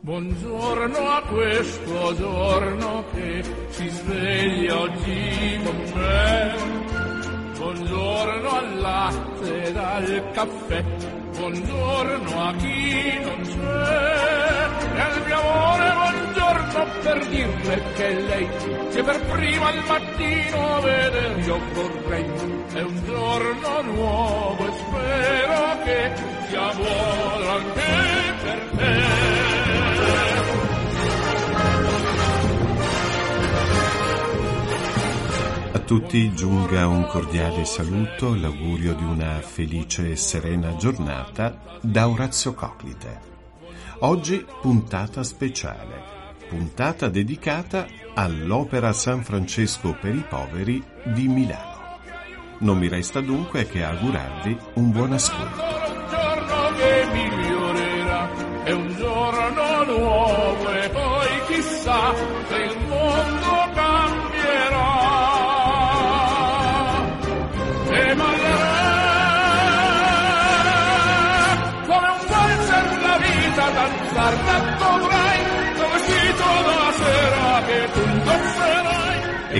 Buongiorno a questo giorno che si sveglia oggi con me. Buongiorno al latte e al caffè. Buongiorno a chi non c'è. E al mio amore buongiorno per dirle che lei che per prima al mattino vedere io vorrei. È un giorno nuovo e spero che sia buono anche per te. tutti giunga un cordiale saluto, l'augurio di una felice e serena giornata da Orazio Coclite. Oggi puntata speciale, puntata dedicata all'Opera San Francesco per i poveri di Milano. Non mi resta dunque che augurarvi un buon ascolto. È un giorno nuovo e poi chissà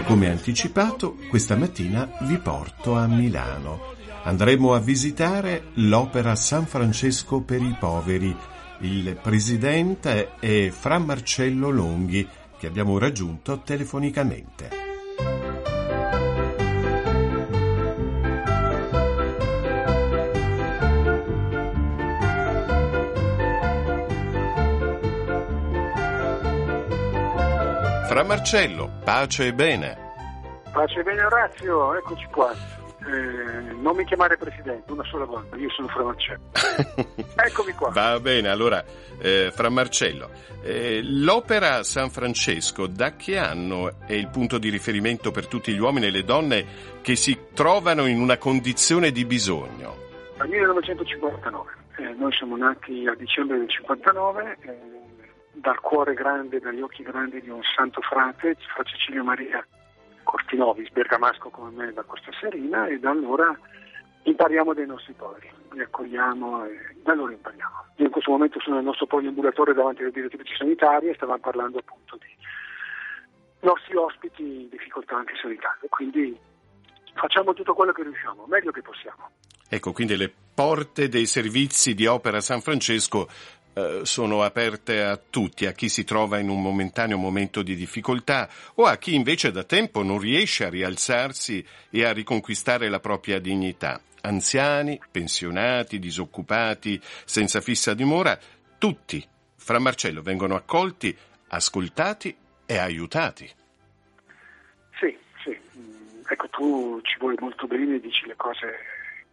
come anticipato, questa mattina vi porto a Milano. Andremo a visitare l'Opera San Francesco per i poveri. Il presidente è Fra Marcello Longhi, che abbiamo raggiunto telefonicamente. Fra Marcello, pace e bene. Pace e bene Orazio, eccoci qua. Eh, non mi chiamare presidente una sola volta, io sono Fra Marcello. Eccomi qua. Va bene, allora, eh, Fra Marcello, eh, l'opera San Francesco da che anno è il punto di riferimento per tutti gli uomini e le donne che si trovano in una condizione di bisogno? Dal 1959, eh, noi siamo nati a dicembre del 59 dal cuore grande, dagli occhi grandi di un santo frate, Fra Cecilio Maria Cortinovis, bergamasco come me da Costa Serina, e da allora impariamo dai nostri poveri, li accogliamo e da allora impariamo. Io in questo momento sono nel nostro poliambulatore davanti alle direttrici sanitarie e stavamo parlando appunto di nostri ospiti in difficoltà anche sanitarie, quindi facciamo tutto quello che riusciamo, meglio che possiamo. Ecco, quindi le porte dei servizi di Opera San Francesco sono aperte a tutti, a chi si trova in un momentaneo momento di difficoltà o a chi invece da tempo non riesce a rialzarsi e a riconquistare la propria dignità. Anziani, pensionati, disoccupati, senza fissa dimora, tutti, fra Marcello, vengono accolti, ascoltati e aiutati. Sì, sì. Ecco, tu ci vuoi molto bene e dici le cose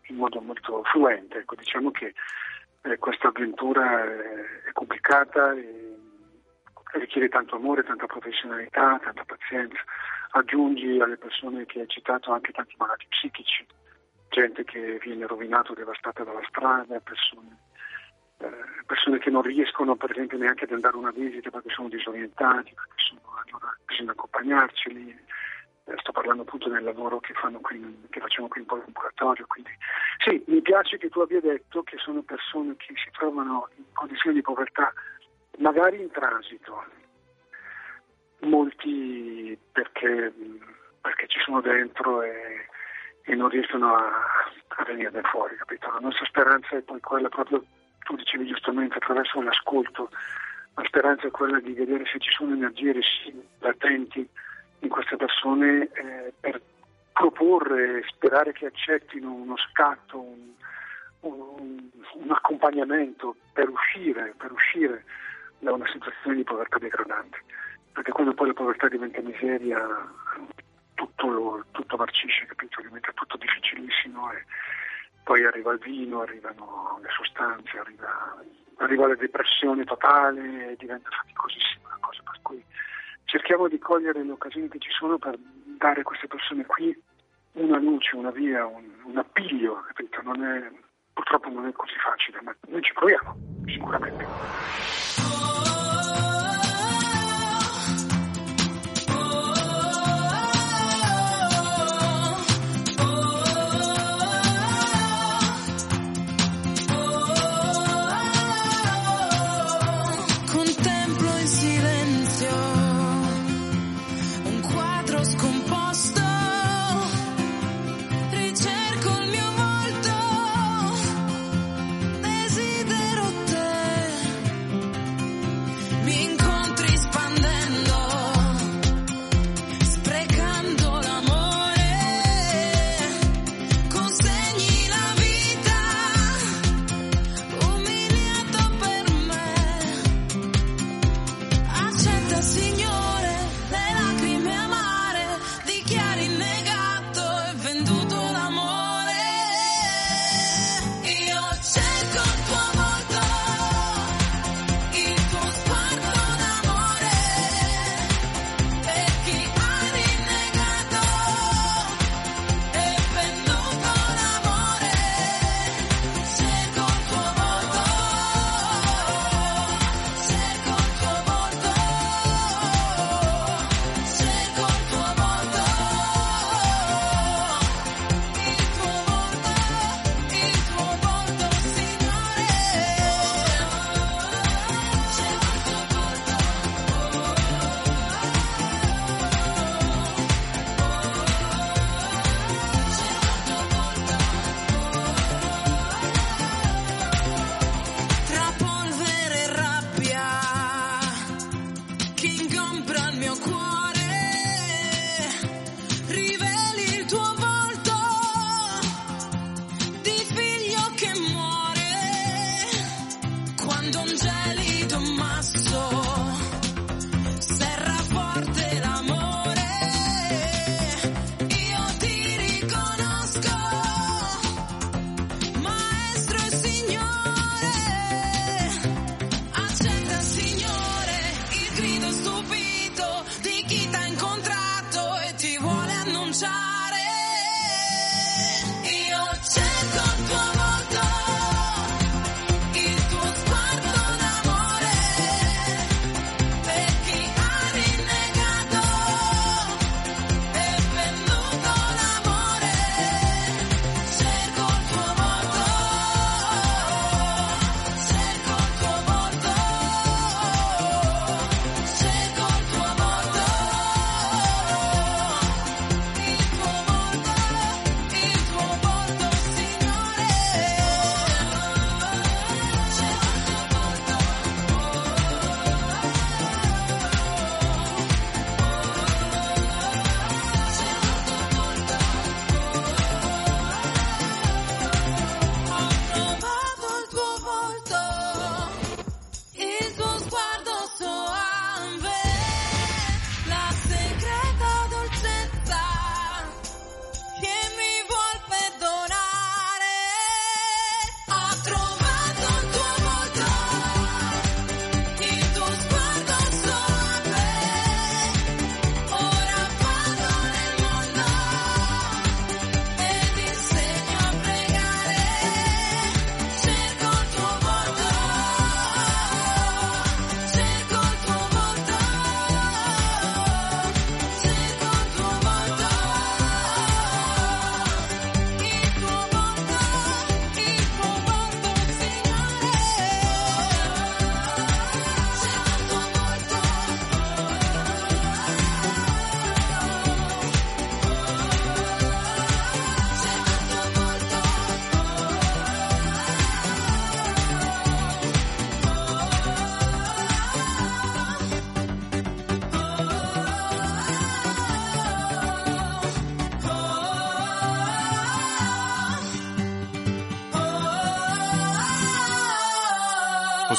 in modo molto fluente. Ecco, diciamo che eh, questa avventura è complicata e richiede tanto amore, tanta professionalità, tanta pazienza. Aggiungi alle persone che hai citato anche tanti malati psichici, gente che viene rovinato, devastata dalla strada, persone, eh, persone che non riescono per esempio neanche ad andare a una visita perché sono disorientati, perché sono, allora bisogna accompagnarceli sto parlando appunto del lavoro che, qui, che facciamo qui in ambulatorio. Quindi sì, mi piace che tu abbia detto che sono persone che si trovano in condizioni di povertà, magari in transito, molti perché, perché ci sono dentro e, e non riescono a, a venire fuori, capito? La nostra speranza è poi quella proprio, tu dicevi giustamente, attraverso l'ascolto, la speranza è quella di vedere se ci sono energie latenti in queste persone eh, per proporre, sperare che accettino uno scatto, un, un, un accompagnamento per uscire, per uscire, da una situazione di povertà degradante. Perché quando poi la povertà diventa miseria, tutto, tutto marcisce, capito? diventa tutto difficilissimo e poi arriva il vino, arrivano le sostanze, arriva, arriva la depressione totale e diventa faticosissima la cosa. Per cui cerchiamo di cogliere le occasioni che ci sono per dare a queste persone qui una luce, una via, un, un appiglio, capito? Non è, purtroppo non è così facile, ma noi ci proviamo, sicuramente.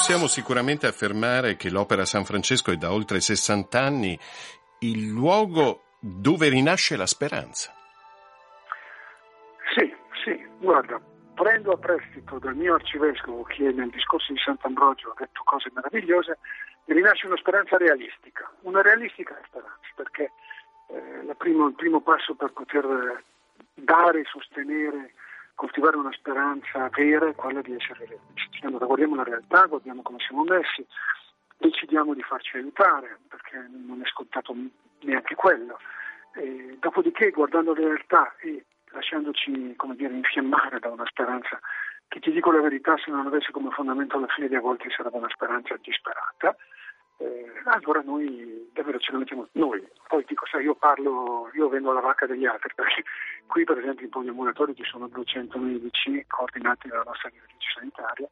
Possiamo sicuramente affermare che l'Opera San Francesco è da oltre 60 anni il luogo dove rinasce la speranza. Sì, sì, guarda, prendo a prestito dal mio arcivescovo che nel discorso di Sant'Ambrogio ha detto cose meravigliose, rinasce una speranza realistica, una realistica speranza, perché eh, primo, il primo passo per poter dare e sostenere coltivare una speranza vera è quella di essere realisti. Allora guardiamo la realtà, guardiamo come siamo messi, decidiamo di farci aiutare, perché non è scontato neanche quello. E dopodiché, guardando la realtà e lasciandoci come dire, infiammare da una speranza che ti dico la verità, se non avesse come fondamento la fede a volte sarebbe una speranza disperata, eh, allora noi davvero ce la mettiamo noi. Poi dico, sai, io parlo, io vendo la vacca degli altri, perché qui per esempio in poliambulatori ci sono 200 medici coordinati dalla nostra direttrice sanitaria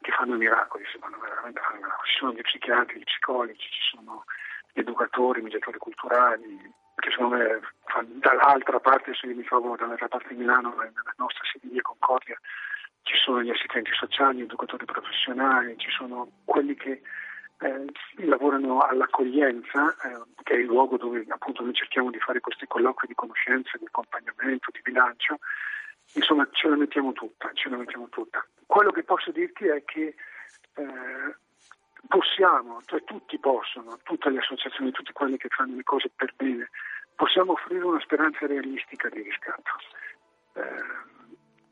che fanno miracoli, fanno veramente Ci sono gli psichiatri, gli psicologi, ci sono gli educatori, i mediatori culturali, che secondo me dall'altra parte, se mi trovo dall'altra parte di Milano, nella nostra di Concordia, ci sono gli assistenti sociali, gli educatori professionali, ci sono quelli che eh, lavorano all'accoglienza, eh, che è il luogo dove appunto noi cerchiamo di fare questi colloqui di conoscenza, di accompagnamento, di bilancio. Insomma, ce la mettiamo tutta, ce la mettiamo tutta. Quello che posso dirti è che eh, possiamo, cioè tutti possono, tutte le associazioni, tutti quelli che fanno le cose per bene, possiamo offrire una speranza realistica di riscatto.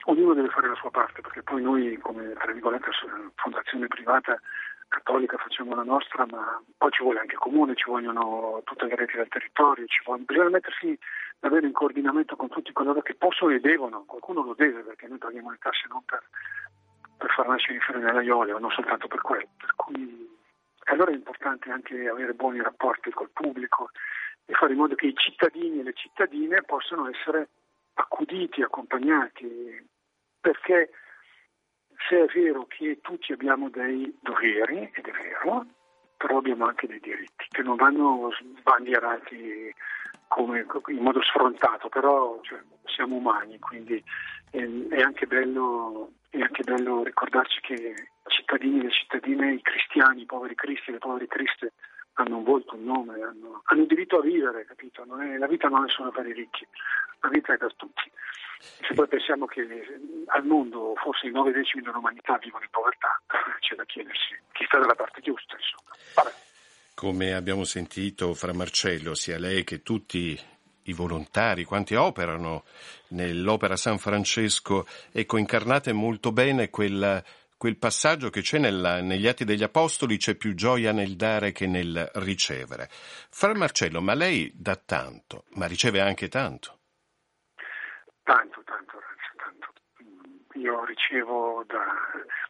Ognuno deve fare la sua parte, perché poi noi come fondazione privata cattolica facciamo la nostra, ma poi ci vuole anche comune, ci vogliono tutte le reti del territorio, vuole, bisogna mettersi davvero in coordinamento con tutti coloro che possono e devono, qualcuno lo deve perché noi paghiamo le tasse non per, per far nascere i fiori nell'aiolo, non soltanto per quello. Per cui allora è importante anche avere buoni rapporti col pubblico e fare in modo che i cittadini e le cittadine possano essere accuditi, accompagnati, perché se è vero che tutti abbiamo dei doveri, ed è vero, però abbiamo anche dei diritti che non vanno sbandierati come, in modo sfrontato, però cioè, siamo umani, quindi è, è, anche bello, è, anche bello, ricordarci che i cittadini e le cittadine, i cristiani, i poveri cristi le povere criste hanno un volto, un nome, hanno, hanno diritto a vivere, capito? È, la vita non è solo per i ricchi, la vita è per tutti. Se poi pensiamo che al mondo forse i nove decimi dell'umanità vivono in povertà, c'è da chiedersi chi sta dalla parte giusta. Come abbiamo sentito fra Marcello, sia lei che tutti i volontari, quanti operano nell'Opera San Francesco, ecco, incarnate molto bene quel, quel passaggio che c'è nella, negli Atti degli Apostoli, c'è più gioia nel dare che nel ricevere. Fra Marcello, ma lei dà tanto, ma riceve anche tanto. Tanto, tanto, tanto. Io ricevo da...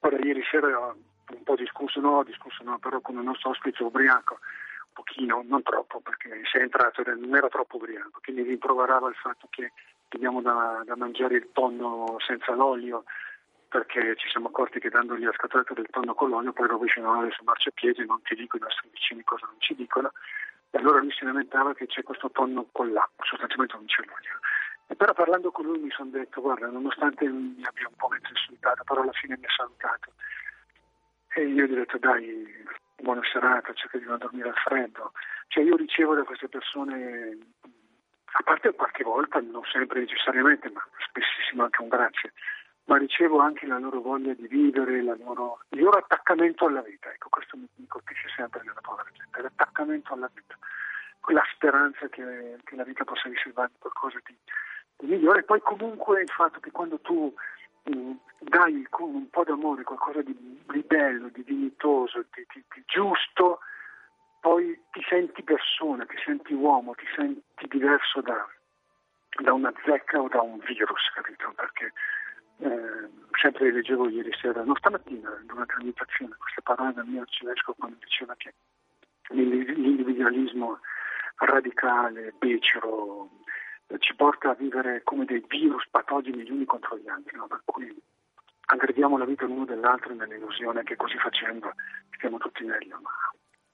Ora, ieri sera ho un po' discusso, no, discusso no, però con il nostro ospite ubriaco, un pochino, non troppo, perché si è entrato non era troppo ubriaco, mi rimproverava il fatto che abbiamo da, da mangiare il tonno senza l'olio, perché ci siamo accorti che dandogli la scatoletta del tonno con l'olio poi rovesciano su marciapiede, non ti dico i nostri vicini cosa non ci dicono, e allora lui si lamentava che c'è questo tonno con l'acqua, sostanzialmente non c'è l'olio. Però parlando con lui mi sono detto, guarda, nonostante mi abbia un po' mezzo insultato, però alla fine mi ha salutato. E io gli ho detto, dai, buona serata, cerca di non dormire al freddo. Cioè io ricevo da queste persone, a parte qualche volta, non sempre necessariamente, ma spessissimo anche un grazie, ma ricevo anche la loro voglia di vivere, loro, il loro attaccamento alla vita. Ecco, questo mi, mi colpisce sempre nella povera gente, l'attaccamento alla vita, quella speranza che, che la vita possa riservare qualcosa di migliore. Poi comunque il fatto che quando tu mm, dai un po' d'amore, qualcosa di, di bello, di dignitoso, di, di, di giusto, poi ti senti persona, ti senti uomo, ti senti diverso da, da una zecca o da un virus, capito? Perché eh, sempre leggevo ieri sera, no stamattina, durante la meditazione, queste parole del mio arcivescovo quando diceva che l'individualismo radicale, becero, ci porta a vivere come dei virus patogeni gli uni contro gli altri, no? per cui aggrediamo la vita l'uno dell'altro nell'illusione che così facendo stiamo tutti meglio, ma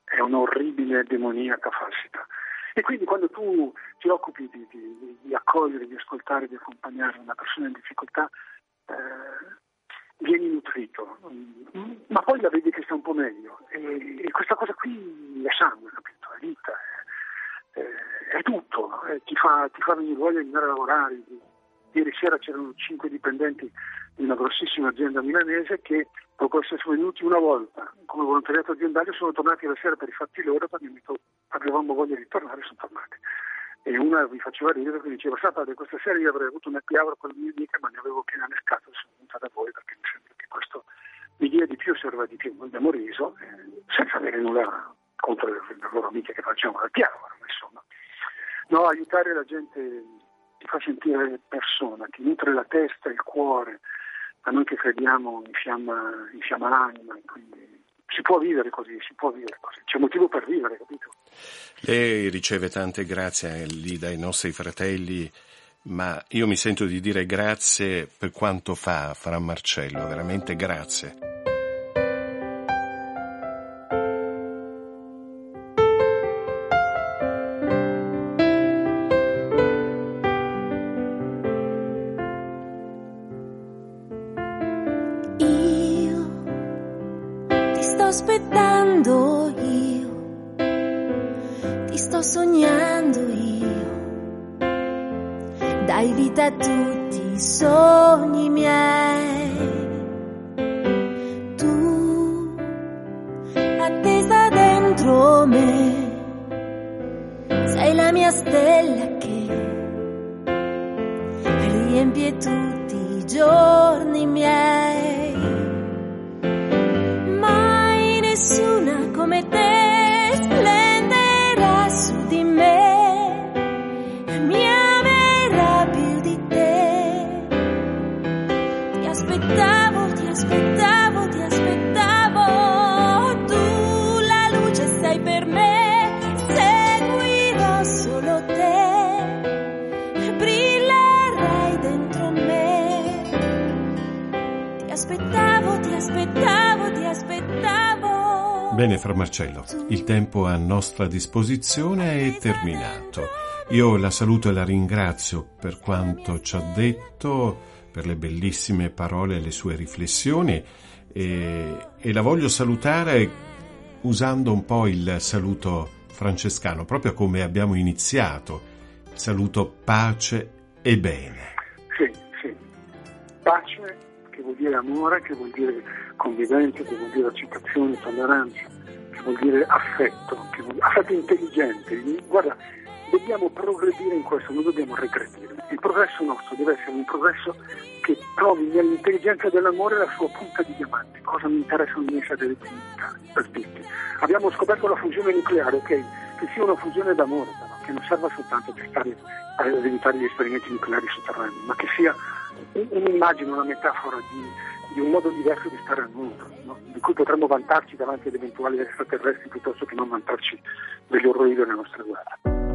è un'orribile demoniaca falsità. E quindi quando tu ti occupi di, di, di accogliere, di ascoltare, di accompagnare una persona in difficoltà, eh, vieni nutrito, ma poi la vedi che sta un po' meglio e, e questa cosa qui è sangue, capito? È vita, è, è, è tutto, è, ti, fa, ti, fa, venire voglia di andare a lavorare. Ieri sera c'erano cinque dipendenti di una grossissima azienda milanese che dopo essere venuti una volta come volontariato aziendale sono tornati la sera per i fatti loro perché avevamo voglia di tornare e sono tornati e una mi faceva ridere perché diceva sapete questa sera io avrei avuto una piavra con le mie amiche ma ne avevo piena le scatole sono venuta da voi perché mi sembra che questo mi dia di più serva di più abbiamo riso eh, senza avere nulla contro le, loro amiche che facevano la insomma no aiutare la gente ti fa sentire persona ti nutre la testa il cuore a noi che crediamo infiamma, infiamma l'anima quindi si può vivere così, si può vivere così, c'è motivo per vivere, capito? Lei riceve tante grazie lì dai nostri fratelli, ma io mi sento di dire grazie per quanto fa Fra Marcello, veramente grazie. sto sognando io. Dai vita a tutti i sogni miei. Tu, attesa dentro me, sei la mia stella che riempie tutti i giorni miei. Bene, Fra Marcello, il tempo a nostra disposizione è terminato. Io la saluto e la ringrazio per quanto ci ha detto, per le bellissime parole e le sue riflessioni e, e la voglio salutare usando un po' il saluto francescano, proprio come abbiamo iniziato, saluto pace e bene. Sì, sì, pace che vuol dire amore, che vuol dire convivenza, che vuol dire accettazione, tolleranza, che vuol dire affetto, vuol... affetto intelligente. Guarda, dobbiamo progredire in questo, non dobbiamo regredire. Il progresso nostro deve essere un progresso che trovi nell'intelligenza dell'amore la sua punta di diamante, cosa mi interessa un miei satelliti aspetti. Abbiamo scoperto la fusione nucleare, ok? Che sia una fusione d'amore, però, che non serva soltanto per stare a evitare gli esperimenti nucleari sotterranei, ma che sia un'immagine, una metafora di, di un modo diverso di stare al mondo, no? di cui potremmo vantarci davanti ad eventuali extraterrestri piuttosto che non vantarci degli orrori delle nostre guerre.